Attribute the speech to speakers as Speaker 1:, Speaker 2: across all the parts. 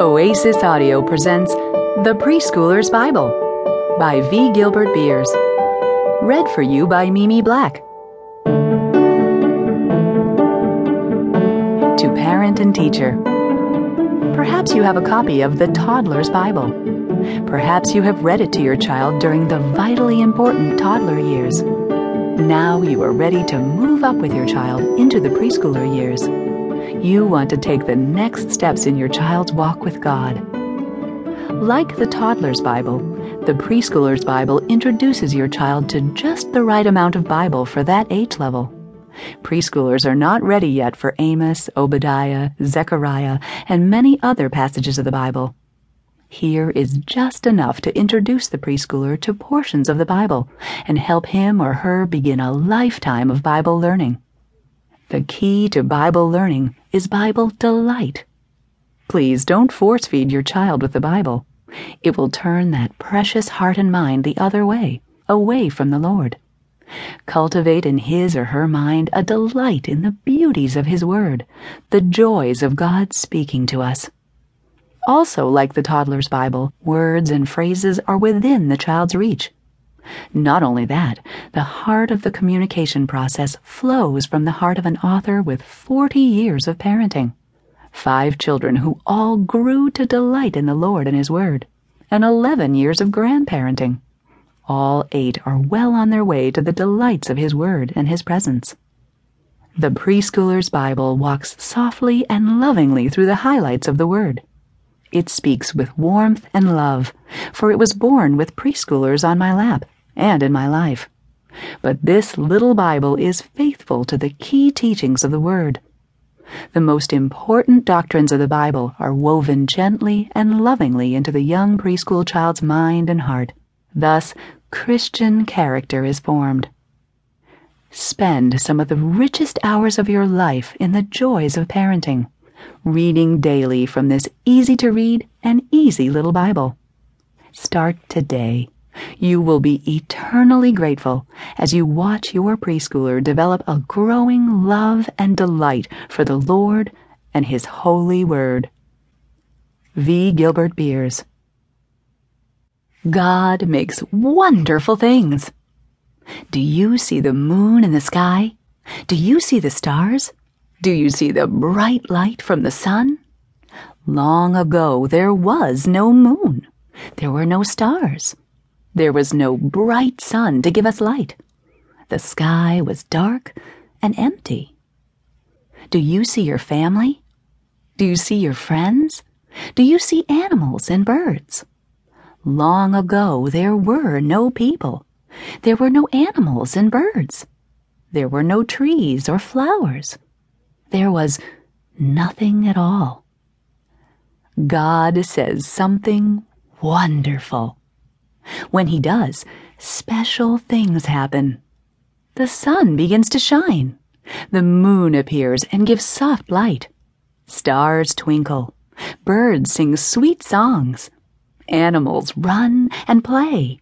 Speaker 1: Oasis Audio presents The Preschooler's Bible by V. Gilbert Beers. Read for you by Mimi Black. To parent and teacher. Perhaps you have a copy of The Toddler's Bible. Perhaps you have read it to your child during the vitally important toddler years. Now you are ready to move up with your child into the preschooler years you want to take the next steps in your child's walk with God. Like the toddler's Bible, the preschooler's Bible introduces your child to just the right amount of Bible for that age level. Preschoolers are not ready yet for Amos, Obadiah, Zechariah, and many other passages of the Bible. Here is just enough to introduce the preschooler to portions of the Bible and help him or her begin a lifetime of Bible learning. The key to Bible learning is Bible delight. Please don't force feed your child with the Bible. It will turn that precious heart and mind the other way, away from the Lord. Cultivate in his or her mind a delight in the beauties of His Word, the joys of God speaking to us. Also, like the toddler's Bible, words and phrases are within the child's reach. Not only that, the heart of the communication process flows from the heart of an author with 40 years of parenting. Five children who all grew to delight in the Lord and His Word, and 11 years of grandparenting. All eight are well on their way to the delights of His Word and His presence. The preschooler's Bible walks softly and lovingly through the highlights of the Word. It speaks with warmth and love, for it was born with preschoolers on my lap and in my life. But this little Bible is faithful to the key teachings of the Word. The most important doctrines of the Bible are woven gently and lovingly into the young preschool child's mind and heart. Thus, Christian character is formed. Spend some of the richest hours of your life in the joys of parenting reading daily from this easy to read and easy little Bible. Start today. You will be eternally grateful as you watch your preschooler develop a growing love and delight for the Lord and His holy word. V. Gilbert Beers. God makes wonderful things. Do you see the moon in the sky? Do you see the stars? Do you see the bright light from the sun? Long ago there was no moon. There were no stars. There was no bright sun to give us light. The sky was dark and empty. Do you see your family? Do you see your friends? Do you see animals and birds? Long ago there were no people. There were no animals and birds. There were no trees or flowers there was nothing at all. God says something wonderful. When He does, special things happen. The sun begins to shine. The moon appears and gives soft light. Stars twinkle. Birds sing sweet songs. Animals run and play.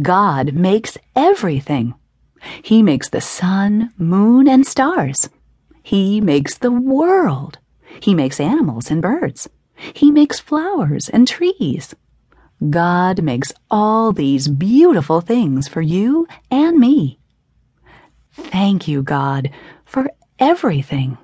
Speaker 1: God makes everything. He makes the sun, moon, and stars. He makes the world. He makes animals and birds. He makes flowers and trees. God makes all these beautiful things for you and me. Thank you, God, for everything.